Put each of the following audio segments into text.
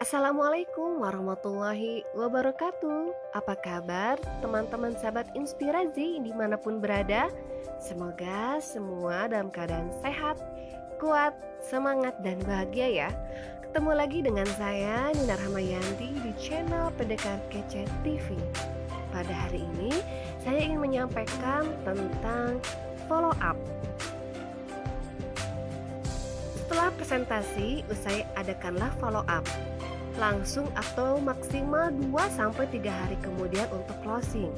Assalamualaikum warahmatullahi wabarakatuh. Apa kabar teman-teman sahabat inspirasi di mana pun berada? Semoga semua dalam keadaan sehat, kuat, semangat, dan bahagia ya. Ketemu lagi dengan saya Nina Rahmayanti di channel Pendekar Kece TV Pada hari ini saya ingin menyampaikan tentang follow up. Setelah presentasi, usai adakanlah follow up langsung atau maksimal 2-3 hari kemudian untuk closing.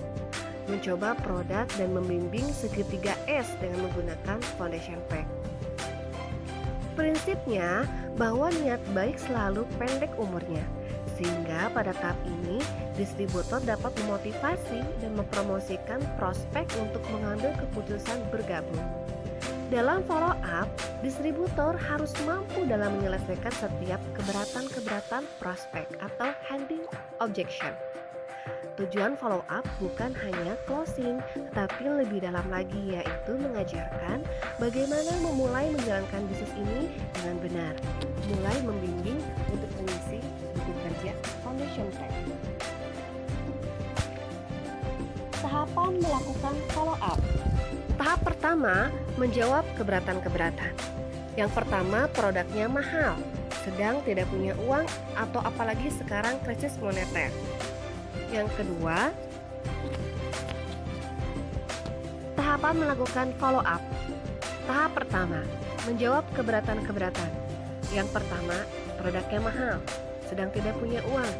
Mencoba produk dan membimbing segitiga S dengan menggunakan foundation pack. Prinsipnya bahwa niat baik selalu pendek umurnya sehingga pada tahap ini distributor dapat memotivasi dan mempromosikan prospek untuk mengambil keputusan bergabung dalam follow up, distributor harus mampu dalam menyelesaikan setiap keberatan-keberatan prospek atau handing objection. Tujuan follow up bukan hanya closing, tetapi lebih dalam lagi yaitu mengajarkan bagaimana memulai menjalankan bisnis ini dengan benar. Mulai membimbing untuk mengisi buku kerja foundation pack. Tahapan melakukan follow up. Pertama, menjawab keberatan-keberatan. Yang pertama, produknya mahal, sedang tidak punya uang atau apalagi sekarang krisis moneter. Yang kedua, tahapan melakukan follow up. Tahap pertama, menjawab keberatan-keberatan. Yang pertama, produknya mahal, sedang tidak punya uang,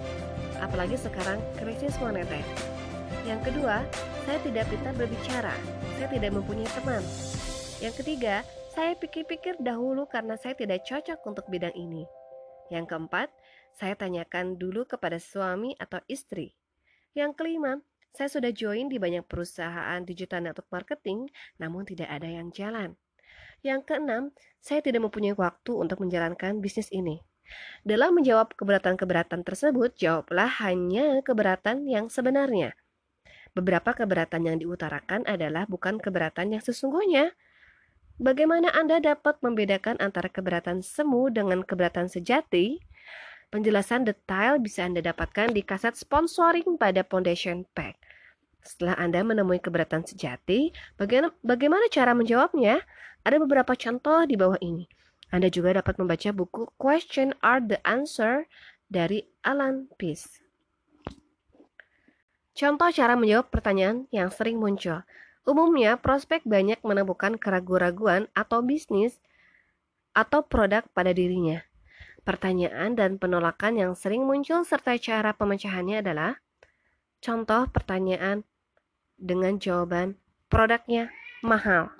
apalagi sekarang krisis moneter. Yang kedua, saya tidak pintar berbicara, saya tidak mempunyai teman. Yang ketiga, saya pikir-pikir dahulu karena saya tidak cocok untuk bidang ini. Yang keempat, saya tanyakan dulu kepada suami atau istri. Yang kelima, saya sudah join di banyak perusahaan digital network marketing, namun tidak ada yang jalan. Yang keenam, saya tidak mempunyai waktu untuk menjalankan bisnis ini. Dalam menjawab keberatan-keberatan tersebut, jawablah hanya keberatan yang sebenarnya. Beberapa keberatan yang diutarakan adalah bukan keberatan yang sesungguhnya. Bagaimana Anda dapat membedakan antara keberatan semu dengan keberatan sejati? Penjelasan detail bisa Anda dapatkan di kaset sponsoring pada Foundation Pack. Setelah Anda menemui keberatan sejati, bagaimana, cara menjawabnya? Ada beberapa contoh di bawah ini. Anda juga dapat membaca buku Question Are the Answer dari Alan Peace. Contoh cara menjawab pertanyaan yang sering muncul. Umumnya, prospek banyak menemukan keraguan-raguan atau bisnis atau produk pada dirinya. Pertanyaan dan penolakan yang sering muncul serta cara pemecahannya adalah contoh pertanyaan dengan jawaban produknya mahal.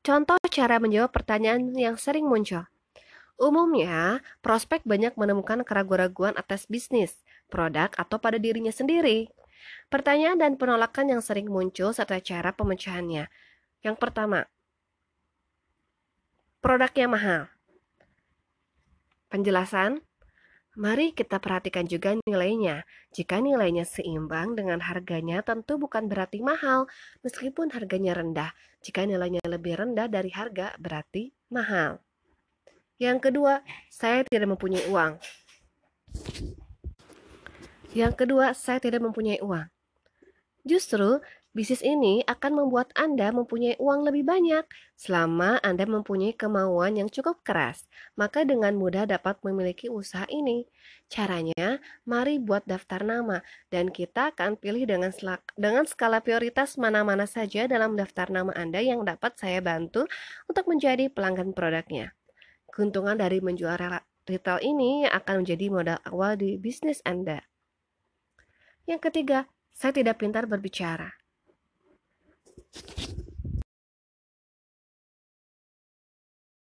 Contoh cara menjawab pertanyaan yang sering muncul. Umumnya, prospek banyak menemukan keraguan-raguan atas bisnis, produk, atau pada dirinya sendiri. Pertanyaan dan penolakan yang sering muncul serta cara pemecahannya. Yang pertama, produknya mahal. Penjelasan, mari kita perhatikan juga nilainya. Jika nilainya seimbang dengan harganya tentu bukan berarti mahal, meskipun harganya rendah. Jika nilainya lebih rendah dari harga berarti mahal. Yang kedua, saya tidak mempunyai uang. Yang kedua, saya tidak mempunyai uang. Justru, bisnis ini akan membuat Anda mempunyai uang lebih banyak selama Anda mempunyai kemauan yang cukup keras. Maka dengan mudah dapat memiliki usaha ini. Caranya, mari buat daftar nama dan kita akan pilih dengan dengan skala prioritas mana-mana saja dalam daftar nama Anda yang dapat saya bantu untuk menjadi pelanggan produknya. Keuntungan dari menjual retail ini akan menjadi modal awal di bisnis Anda. Yang ketiga, saya tidak pintar berbicara.